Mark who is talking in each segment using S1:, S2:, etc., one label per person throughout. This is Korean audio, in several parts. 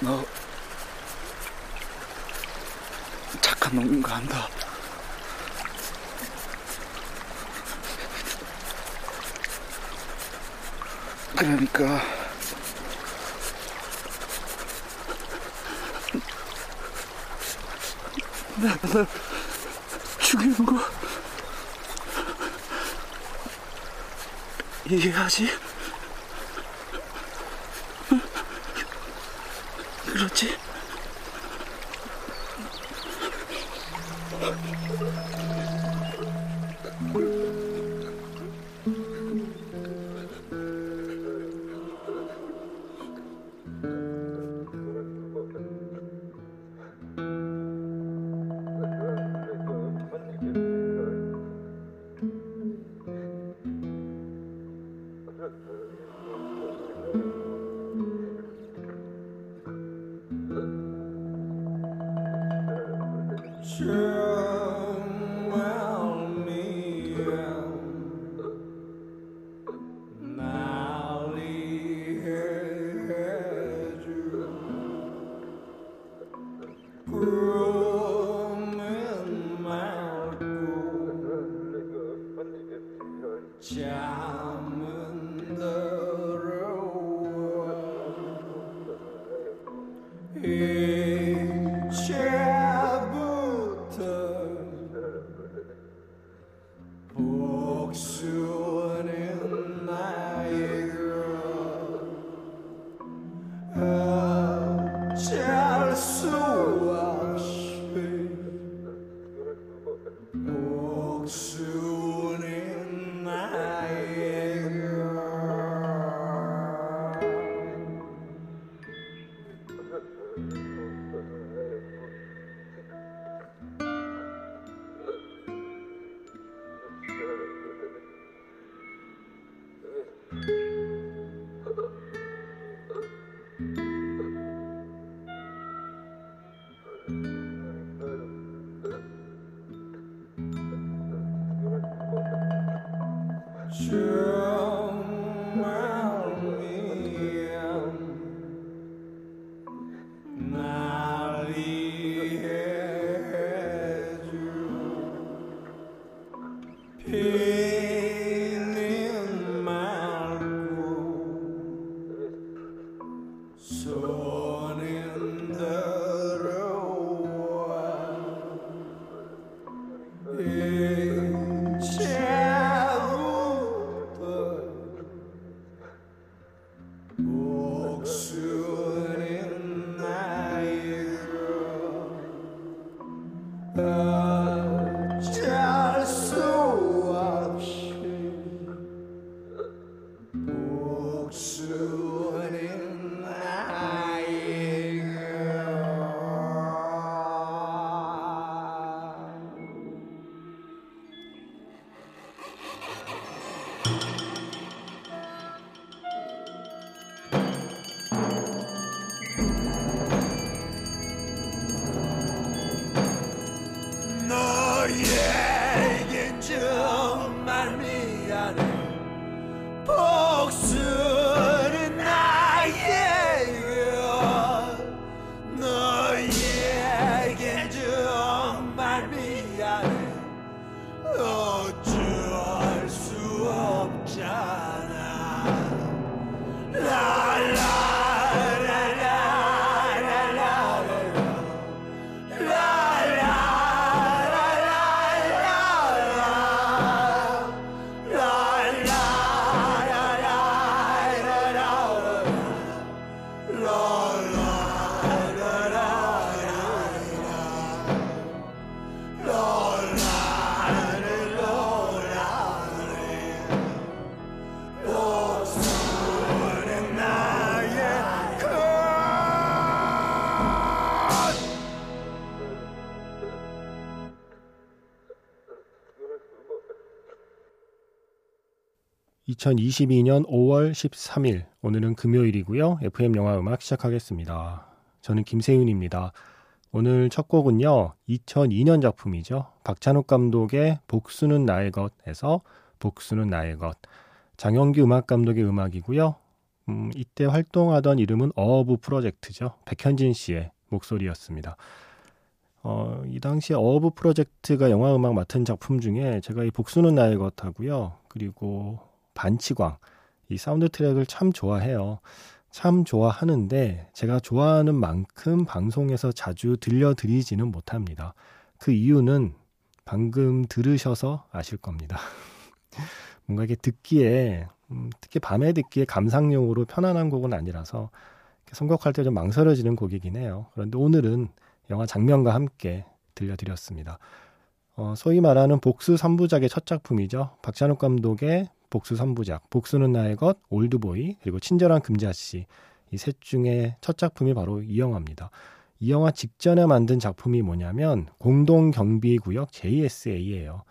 S1: 너 착한 놈인 거 안다. 그러니까 내가 널 죽이는 거 이해하지? 그렇지? slow.
S2: (2022년 5월 13일) 오늘은 금요일이고요. (FM) 영화 음악 시작하겠습니다. 저는 김세윤입니다. 오늘 첫 곡은요 2002년 작품이죠. 박찬욱 감독의 복수는 나의 것에서 복수는 나의 것. 장영규 음악 감독의 음악이고요. 음, 이때 활동하던 이름은 어브 프로젝트죠. 백현진 씨의 목소리였습니다. 어, 이 당시에 어브 프로젝트가 영화 음악 맡은 작품 중에 제가 이 복수는 나의 것하고요. 그리고 반치광 이 사운드 트랙을 참 좋아해요. 참 좋아하는데 제가 좋아하는 만큼 방송에서 자주 들려드리지는 못합니다. 그 이유는 방금 들으셔서 아실 겁니다. 뭔가 이게 듣기에 음, 특히 밤에 듣기에 감상용으로 편안한 곡은 아니라서 선곡할 때 좀 망설여지는 곡이긴 해요. 그런데 오늘은 영화 장면과 함께 들려드렸습니다. 어, 소위 말하는 복수 3부작의 첫 작품이죠. 박찬욱 감독의 복수 3부작, 복수는 나의 것, 올드보이, 그리고 친절한 금자씨. 이 셋 중에 첫 작품이 바로 이 영화입니다. 이 영화 직전에 만든 작품이 뭐냐면 공동경비구역 JSA예요.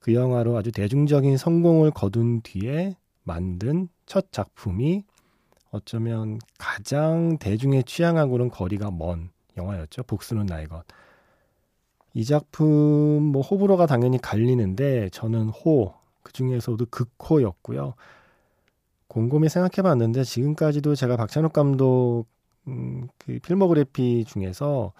S2: 그 영화로 아주 대중적인 성공을 거둔 뒤에 만든 첫 작품이 어쩌면 가장 대중의 취향하고는 거리가 먼 영화였죠. 복수는 나의 것. 이 작품 뭐 호불호가 당연히 갈리는데 저는 호, 그 중에서도 극호였고요. 곰곰이 생각해 봤는데 지금까지도 제가 박찬욱 감독 음, 그 필모그래피 중에서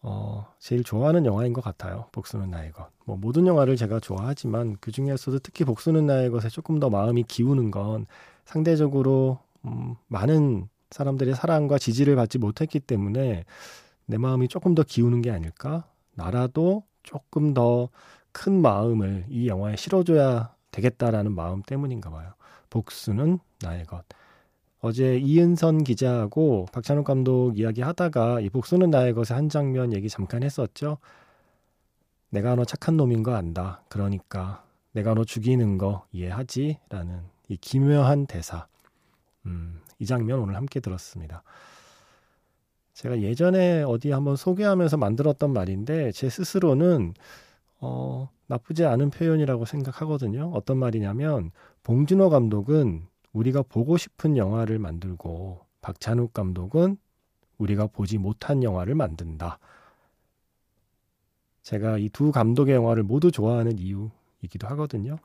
S2: 어, 제일 좋아하는 영화인 것 같아요. 복수는 나의 것. 뭐 모든 영화를 제가 좋아하지만 그 중에서도 특히 복수는 나의 것에 조금 더 마음이 기우는 건 상대적으로 음, 많은 사람들의 사랑과 지지를 받지 못했기 때문에 내 마음이 조금 더 기우는 게 아닐까? 나라도 조금 더 큰 마음을 이 영화에 실어줘야 되겠다라는 마음 때문인가 봐요. 복수는 나의 것. 어제 이은선 기자하고 박찬욱 감독 이야기 하다가 이 복수는 나의 것의 한 장면 얘기 잠깐 했었죠. 내가 너 착한 놈인 거 안다. 그러니까 내가 너 죽이는 거 이해하지? 라는 이 기묘한 대사. 음, 이 장면 오늘 함께 들었습니다. 제가 예전에 어디 한번 소개하면서 만들었던 말인데 제 스스로는 어, 나쁘지 않은 표현이라고 생각하거든요. 어떤 말이냐면 봉준호 감독은 우리가 보고 싶은 영화를 만들고 박찬욱 감독은 우리가 보지 못한 영화를 만든다. 제가 이 두 감독의 영화를 모두 좋아하는 이유이기도 하거든요.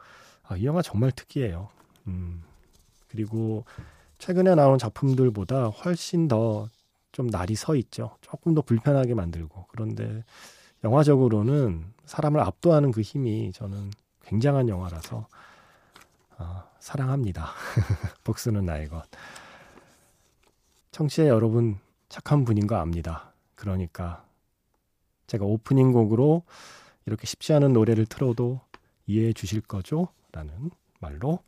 S2: 아, 이 영화 정말 특이해요. 음, 그리고 최근에 나온 작품들보다 훨씬 더 좀 날이 서 있죠. 조금 더 불편하게 만들고. 그런데 영화적으로는 사람을 압도하는 그 힘이 저는 굉장한 영화라서 어, 사랑합니다. 복수는 나의 것. 청취자 여러분 착한 분인 거 압니다. 그러니까 제가 오프닝 곡으로 이렇게 쉽지 않은 노래를 틀어도 이해해 주실 거죠? 라는 말로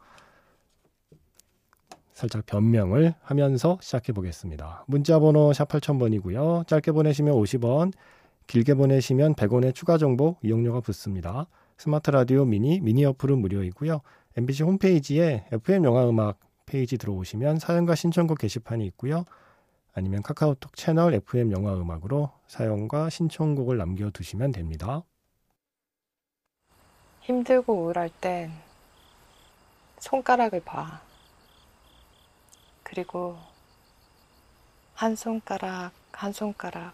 S2: 살짝 변명을 하면서 시작해 보겠습니다. 문자 번호 샵 8000번이고요. 짧게 보내시면 50원, 길게 보내시면 100원의 추가 정보 이용료가 붙습니다. 스마트 라디오 미니, 미니 어플은 무료이고요. MBC 홈페이지에 FM 영화 음악 페이지 들어오시면 사연과 신청곡 게시판이 있고요. 아니면 카카오톡 채널 FM 영화 음악으로 사연과 신청곡을 남겨두시면 됩니다.
S3: 힘들고 우울할 땐 손가락을 봐. 그리고 한 손가락, 한 손가락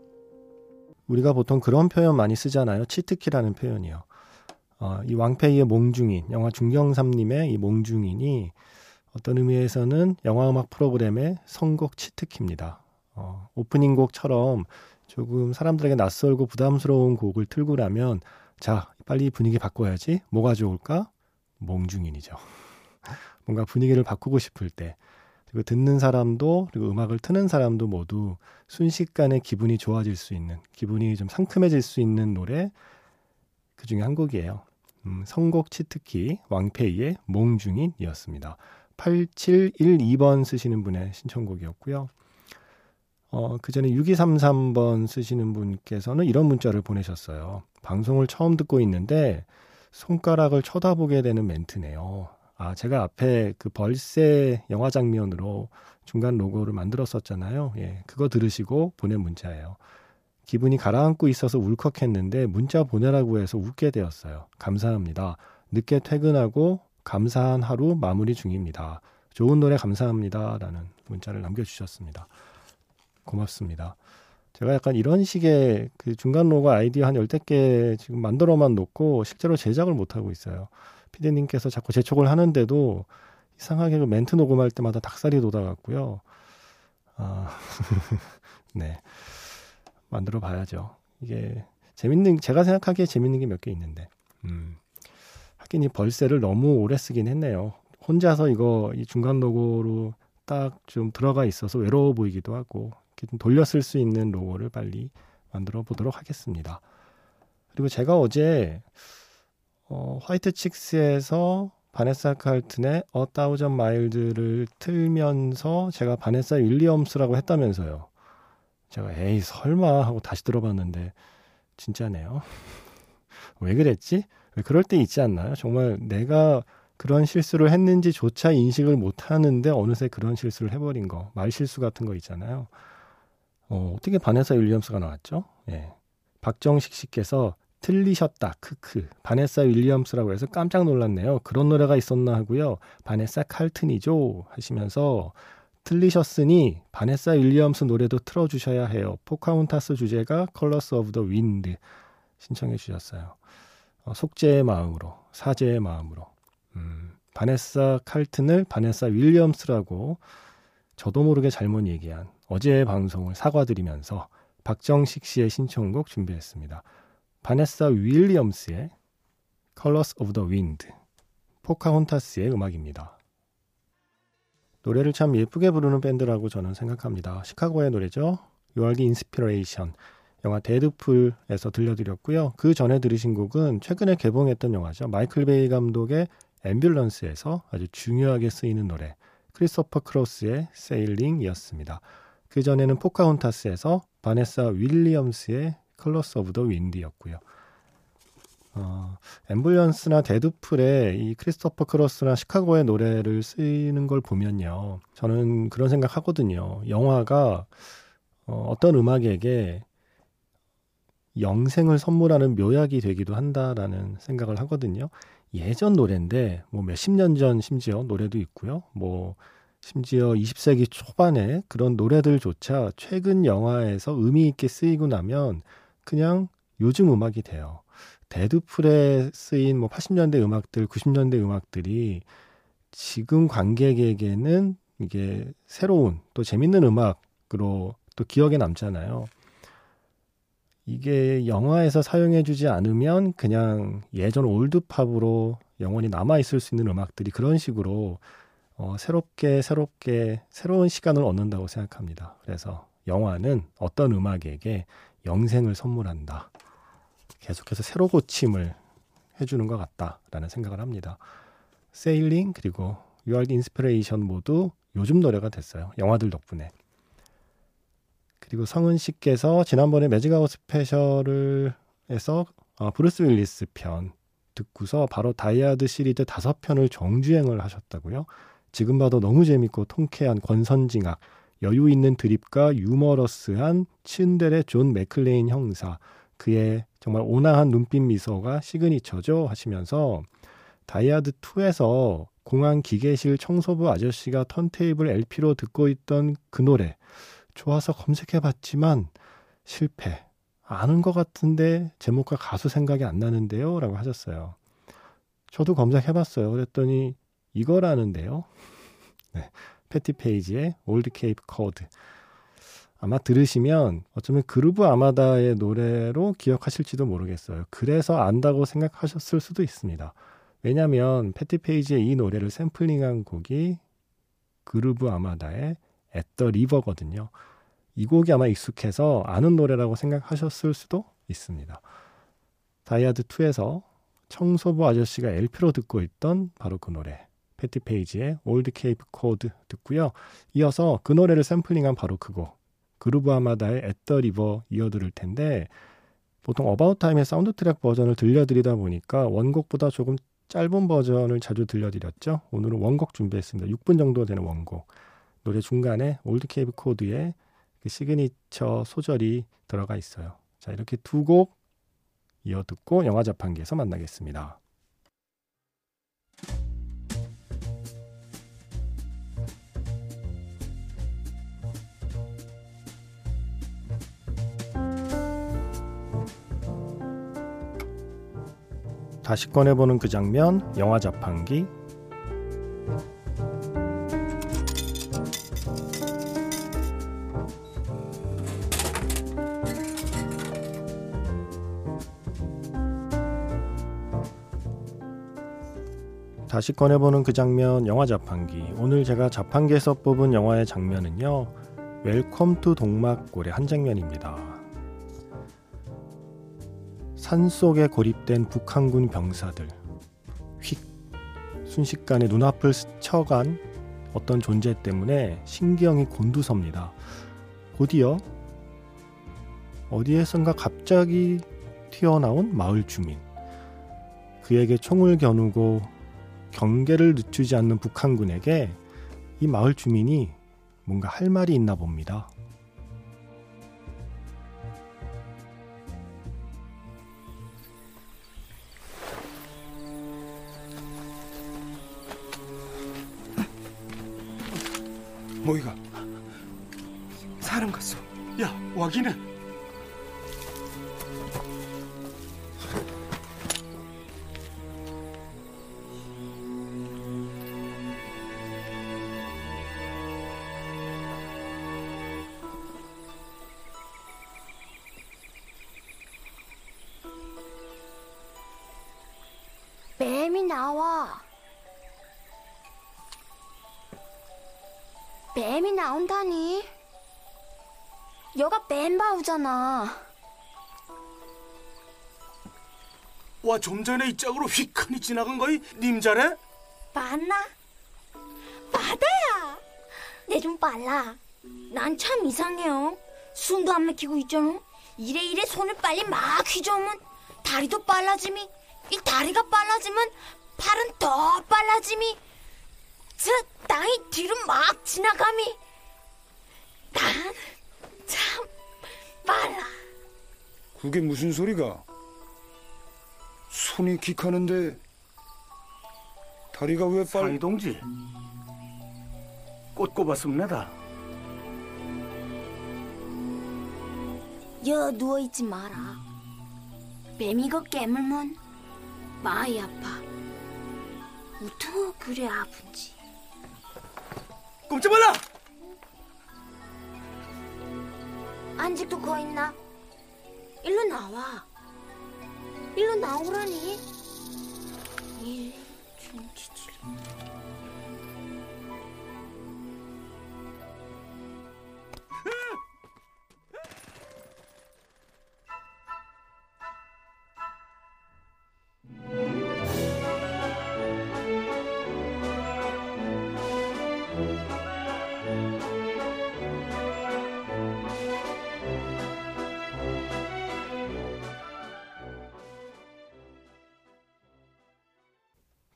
S2: 우리가 보통 그런 표현 많이 쓰잖아요. 치트키라는 표현이요. 어, 이 왕페이의 몽중인, 영화 중경삼님의 이 몽중인이 어떤 의미에서는 영화 음악 프로그램의 선곡 치트키입니다. 어, 오프닝 곡처럼 조금 사람들에게 낯설고 부담스러운 곡을 틀고 나면 자, 빨리 분위기 바꿔야지. 뭐가 좋을까? 몽중인이죠. 뭔가 분위기를 바꾸고 싶을 때 그리고 듣는 사람도 그리고 음악을 트는 사람도 모두 순식간에 기분이 좋아질 수 있는 기분이 좀 상큼해질 수 있는 노래 그 중에 한 곡이에요. 음, 선곡 치트키 왕페이의 몽중인이었습니다. 8712번 쓰시는 분의 신청곡이었고요. 어, 그 전에 6233번 쓰시는 분께서는 이런 문자를 보내셨어요. 방송을 처음 듣고 있는데 손가락을 쳐다보게 되는 멘트네요. 아, 제가 앞에 그 벌새 영화 장면으로 중간 로고를 만들었었잖아요. 예, 그거 들으시고 보낸 문자예요. 기분이 가라앉고 있어서 울컥했는데 문자 보내라고 해서 웃게 되었어요. 감사합니다. 늦게 퇴근하고 감사한 하루 마무리 중입니다. 좋은 노래 감사합니다. 라는 문자를 남겨주셨습니다. 고맙습니다. 제가 약간 이런 식의 그 중간 로고 아이디어 한 열댓 개 지금 만들어만 놓고 실제로 제작을 못하고 있어요. 피디님께서 자꾸 재촉을 하는데도 이상하게 그 멘트 녹음할 때마다 닭살이 돋아갔고요. 아, 네. 만들어 봐야죠. 이게 재밌는, 제가 생각하기에 재밌는 게 몇 개 있는데. 음. 하긴 이 벌새를 너무 오래 쓰긴 했네요. 혼자서 이거 이 중간 로고로 딱 좀 들어가 있어서 외로워 보이기도 하고 좀 돌려 쓸 수 있는 로고를 빨리 만들어 보도록 하겠습니다. 그리고 제가 어제 어, White Chicks에서 바네사 칼튼의 A Thousand Miles를 틀면서 제가 바네사 윌리엄스라고 했다면서요. 제가 에이 설마 하고 다시 들어봤는데 진짜네요. 왜 그랬지? 왜 그럴 때 있지 않나요? 정말 내가 그런 실수를 했는지조차 인식을 못 하는데 어느새 그런 실수를 해버린 거, 말 실수 같은 거 있잖아요. 어, 어떻게 바네사 윌리엄스가 나왔죠? 예. 박정식 씨께서 틀리셨다. 크크. 바네사 윌리엄스라고 해서 깜짝 놀랐네요. 그런 노래가 있었나 하고요. 바네사 칼튼이죠. 하시면서 틀리셨으니 바네사 윌리엄스 노래도 틀어주셔야 해요. 포카혼타스 주제가 Colors of the Wind 신청해 주셨어요. 어, 속죄의 마음으로, 사죄의 마음으로. 음, 바네사 칼튼을 바네사 윌리엄스라고 저도 모르게 잘못 얘기한 어제의 방송을 사과드리면서 박정식 씨의 신청곡 준비했습니다. 바네사 윌리엄스의 Colors of the Wind, 포카혼타스의 음악입니다. 노래를 참 예쁘게 부르는 밴드라고 저는 생각합니다. 시카고의 노래죠. You are the inspiration. 영화 데드풀에서 들려드렸고요. 그 전에 들으신 곡은 최근에 개봉했던 영화죠. 마이클 베이 감독의 앰뷸런스에서 아주 중요하게 쓰이는 노래 크리스토퍼 크로스의 Sailing이었습니다. 그 전에는 포카혼타스에서 바네사 윌리엄스의 Colors of the Wind였고요. 어, 앰뷸런스나 데드풀에 이 크리스토퍼 크로스나 시카고의 노래를 쓰이는 걸 보면요. 저는 그런 생각 하거든요. 영화가 어, 어떤 음악에게 영생을 선물하는 묘약이 되기도 한다라는 생각을 하거든요. 예전 노래인데 뭐 몇십 년 전 심지어 노래도 있고요. 뭐 심지어 20세기 초반에 그런 노래들조차 최근 영화에서 의미 있게 쓰이고 나면 그냥 요즘 음악이 돼요. 데드풀에 쓰인 뭐 80년대 음악들, 90년대 음악들이 지금 관객에게는 이게 새로운 또 재밌는 음악으로 또 기억에 남잖아요. 이게 영화에서 사용해주지 않으면 그냥 예전 올드팝으로 영원히 남아있을 수 있는 음악들이 그런 식으로 어, 새롭게 새롭게 새로운 시간을 얻는다고 생각합니다. 그래서 영화는 어떤 음악에게 영생을 선물한다. 계속해서 새로 고침을 해주는 것 같다라는 생각을 합니다. 세일링 그리고 the Inspiration 모두 요즘 노래가 됐어요. 영화들 덕분에. 그리고 성은 씨께서 지난번에 Magic Hour 스페셜을 해서 어, 브루스 윌리스 편 듣고서 바로 다이아드 시리즈 다섯 편을 정주행을 하셨다고요. 지금 봐도 너무 재밌고 통쾌한 권선징악, 여유 있는 드립과 유머러스한 츤데레 존 맥클레인 형사, 그의 정말 온화한 눈빛 미소가 시그니처죠? 하시면서 다이아드 2에서 공항 기계실 청소부 아저씨가 턴테이블 LP로 듣고 있던 그 노래 좋아서 검색해봤지만 실패. 아는 것 같은데 제목과 가수 생각이 안 나는데요? 라고 하셨어요. 저도 검색해봤어요. 그랬더니 이거라는데요. 네. 패티 페이지의 Old Cape Cod. 아마 들으시면 어쩌면 그루브 아마다의 노래로 기억하실지도 모르겠어요. 그래서 안다고 생각하셨을 수도 있습니다. 왜냐하면 패티 페이지의 이 노래를 샘플링한 곡이 그루브 아마다의 At the River거든요. 이 곡이 아마 익숙해서 아는 노래라고 생각하셨을 수도 있습니다. 다이아드 2에서 청소부 아저씨가 LP로 듣고 있던 바로 그 노래. 패티 페이지의 Old Cape Cod 듣고요. 이어서 그 노래를 샘플링한 바로 그거 그루브 아마다의 At the River 이어 들을 텐데 보통 About Time의 사운드 트랙 버전을 들려드리다 보니까 원곡보다 조금 짧은 버전을 자주 들려드렸죠. 오늘은 원곡 준비했습니다. 6분 정도 되는 원곡. 노래 중간에 Old Cape Cod의 그 시그니처 소절이 들어가 있어요. 자, 이렇게 두 곡 이어 듣고 영화 자판기에서 만나겠습니다. 다시 꺼내보는 그 장면, 영화 자판기. 다시 꺼내보는 그 장면, 영화 자판기. 오늘 제가 자판기에서 뽑은 영화의 장면은요, 웰컴 투 동막골의 한 장면입니다. 산 속에 고립된 북한군 병사들 휙 순식간에 눈앞을 스쳐간 어떤 존재 때문에 신경이 곤두섭니다. 곧이어 어디에선가 갑자기 튀어나온 마을 주민 그에게 총을 겨누고 경계를 늦추지 않는 북한군에게 이 마을 주민이 뭔가 할 말이 있나 봅니다.
S1: 뭐이가? 사람 갔어. 야, 확인해.
S4: 나온다니. 여가 뱀바우잖아.
S5: 와, 좀 전에 이 짝으로 휘칸이 지나간 거이 님 자네?
S4: 맞나? 바다야. 내 좀 빨라. 난 참 이상해요. 숨도 안 막히고 있잖아. 이래 이래 손을 빨리 막 휘저으면 다리도 빨라짐이. 이 다리가 빨라지면 팔은 더 빨라짐이. 저 땅이 뒤로 막 지나감이. 난참 빨라.
S6: 그게 무슨 소리가? 손이 기카는데 다리가 왜 빨?
S5: 상이 동지. 꽃 꼽았습니다.
S4: 여 누워있지 마라. 뱀이가 깨물면 많이 아파. 우터 그래 아픈지.
S5: 꼼짝 말라!
S4: 안직도 거 있나? 일로 나와. 일로 나오라니. 일,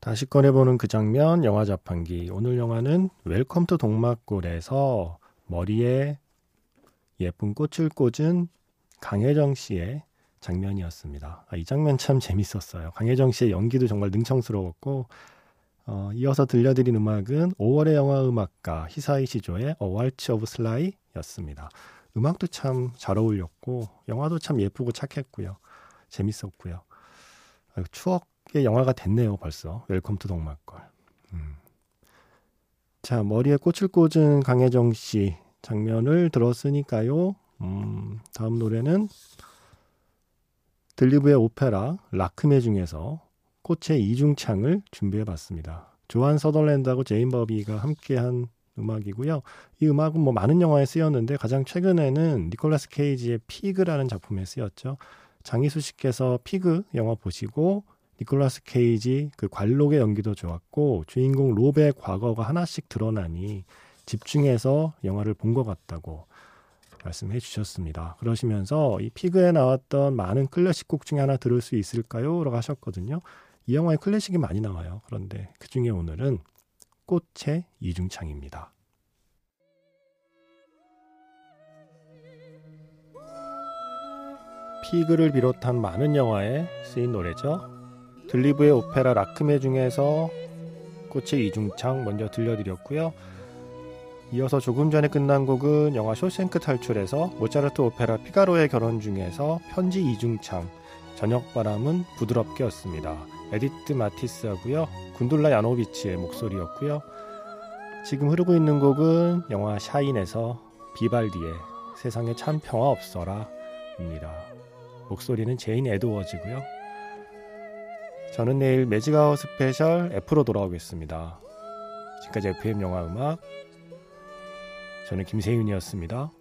S2: 다시 꺼내보는 그 장면, 영화 자판기. 오늘 영화는 웰컴 투 동막골에서 머리에 예쁜 꽃을 꽂은 강혜정 씨의 장면이었습니다. 아, 이 장면 참 재밌었어요. 강혜정 씨의 연기도 정말 능청스러웠고, 어, 이어서 들려드린 음악은 5월의 영화 음악가 히사이시 조의 A Waltz of Sleigh였습니다. 음악도 참 잘 어울렸고, 영화도 참 예쁘고 착했고요. 재밌었고요. 아, 추억의 영화가 됐네요, 벌써. 웰컴 투 동막골. 음. 자, 머리에 꽃을 꽂은 강혜정 씨 장면을 들었으니까요. 음, 다음 노래는 들리브의 오페라 라크메 중에서 꽃의 이중창을 준비해 봤습니다. 조안 서덜랜드하고 제인 버비가 함께한 음악이고요. 이 음악은 뭐 많은 영화에 쓰였는데 가장 최근에는 니콜라스 케이지의 피그라는 작품에 쓰였죠. 장희수 씨께서 피그 영화 보시고 니콜라스 케이지 그 관록의 연기도 좋았고 주인공 롭의 과거가 하나씩 드러나니 집중해서 영화를 본 것 같다고 말씀해 주셨습니다. 그러시면서 이 피그에 나왔던 많은 클래식 곡 중에 하나 들을 수 있을까요? 라고 하셨거든요. 이 영화에 클래식이 많이 나와요. 그런데 그 중에 오늘은 꽃의 이중창입니다. 피그를 비롯한 많은 영화에 쓰인 노래죠. 들리브의 오페라 라크메 중에서 꽃의 이중창 먼저 들려드렸고요. 이어서 조금 전에 끝난 곡은 영화 쇼생크 탈출에서 모차르트 오페라 피가로의 결혼 중에서 편지 이중창 저녁바람은 부드럽게였습니다. 에디트 마티스하고요. 군둘라 야노비치의 목소리였고요. 지금 흐르고 있는 곡은 영화 샤인에서 비발디의 세상에 참 평화 없어라입니다. 목소리는 제인 에드워즈고요. 저는 내일 magic hour special F로 돌아오겠습니다. 지금까지 FM 영화 음악 저는 김세윤이었습니다.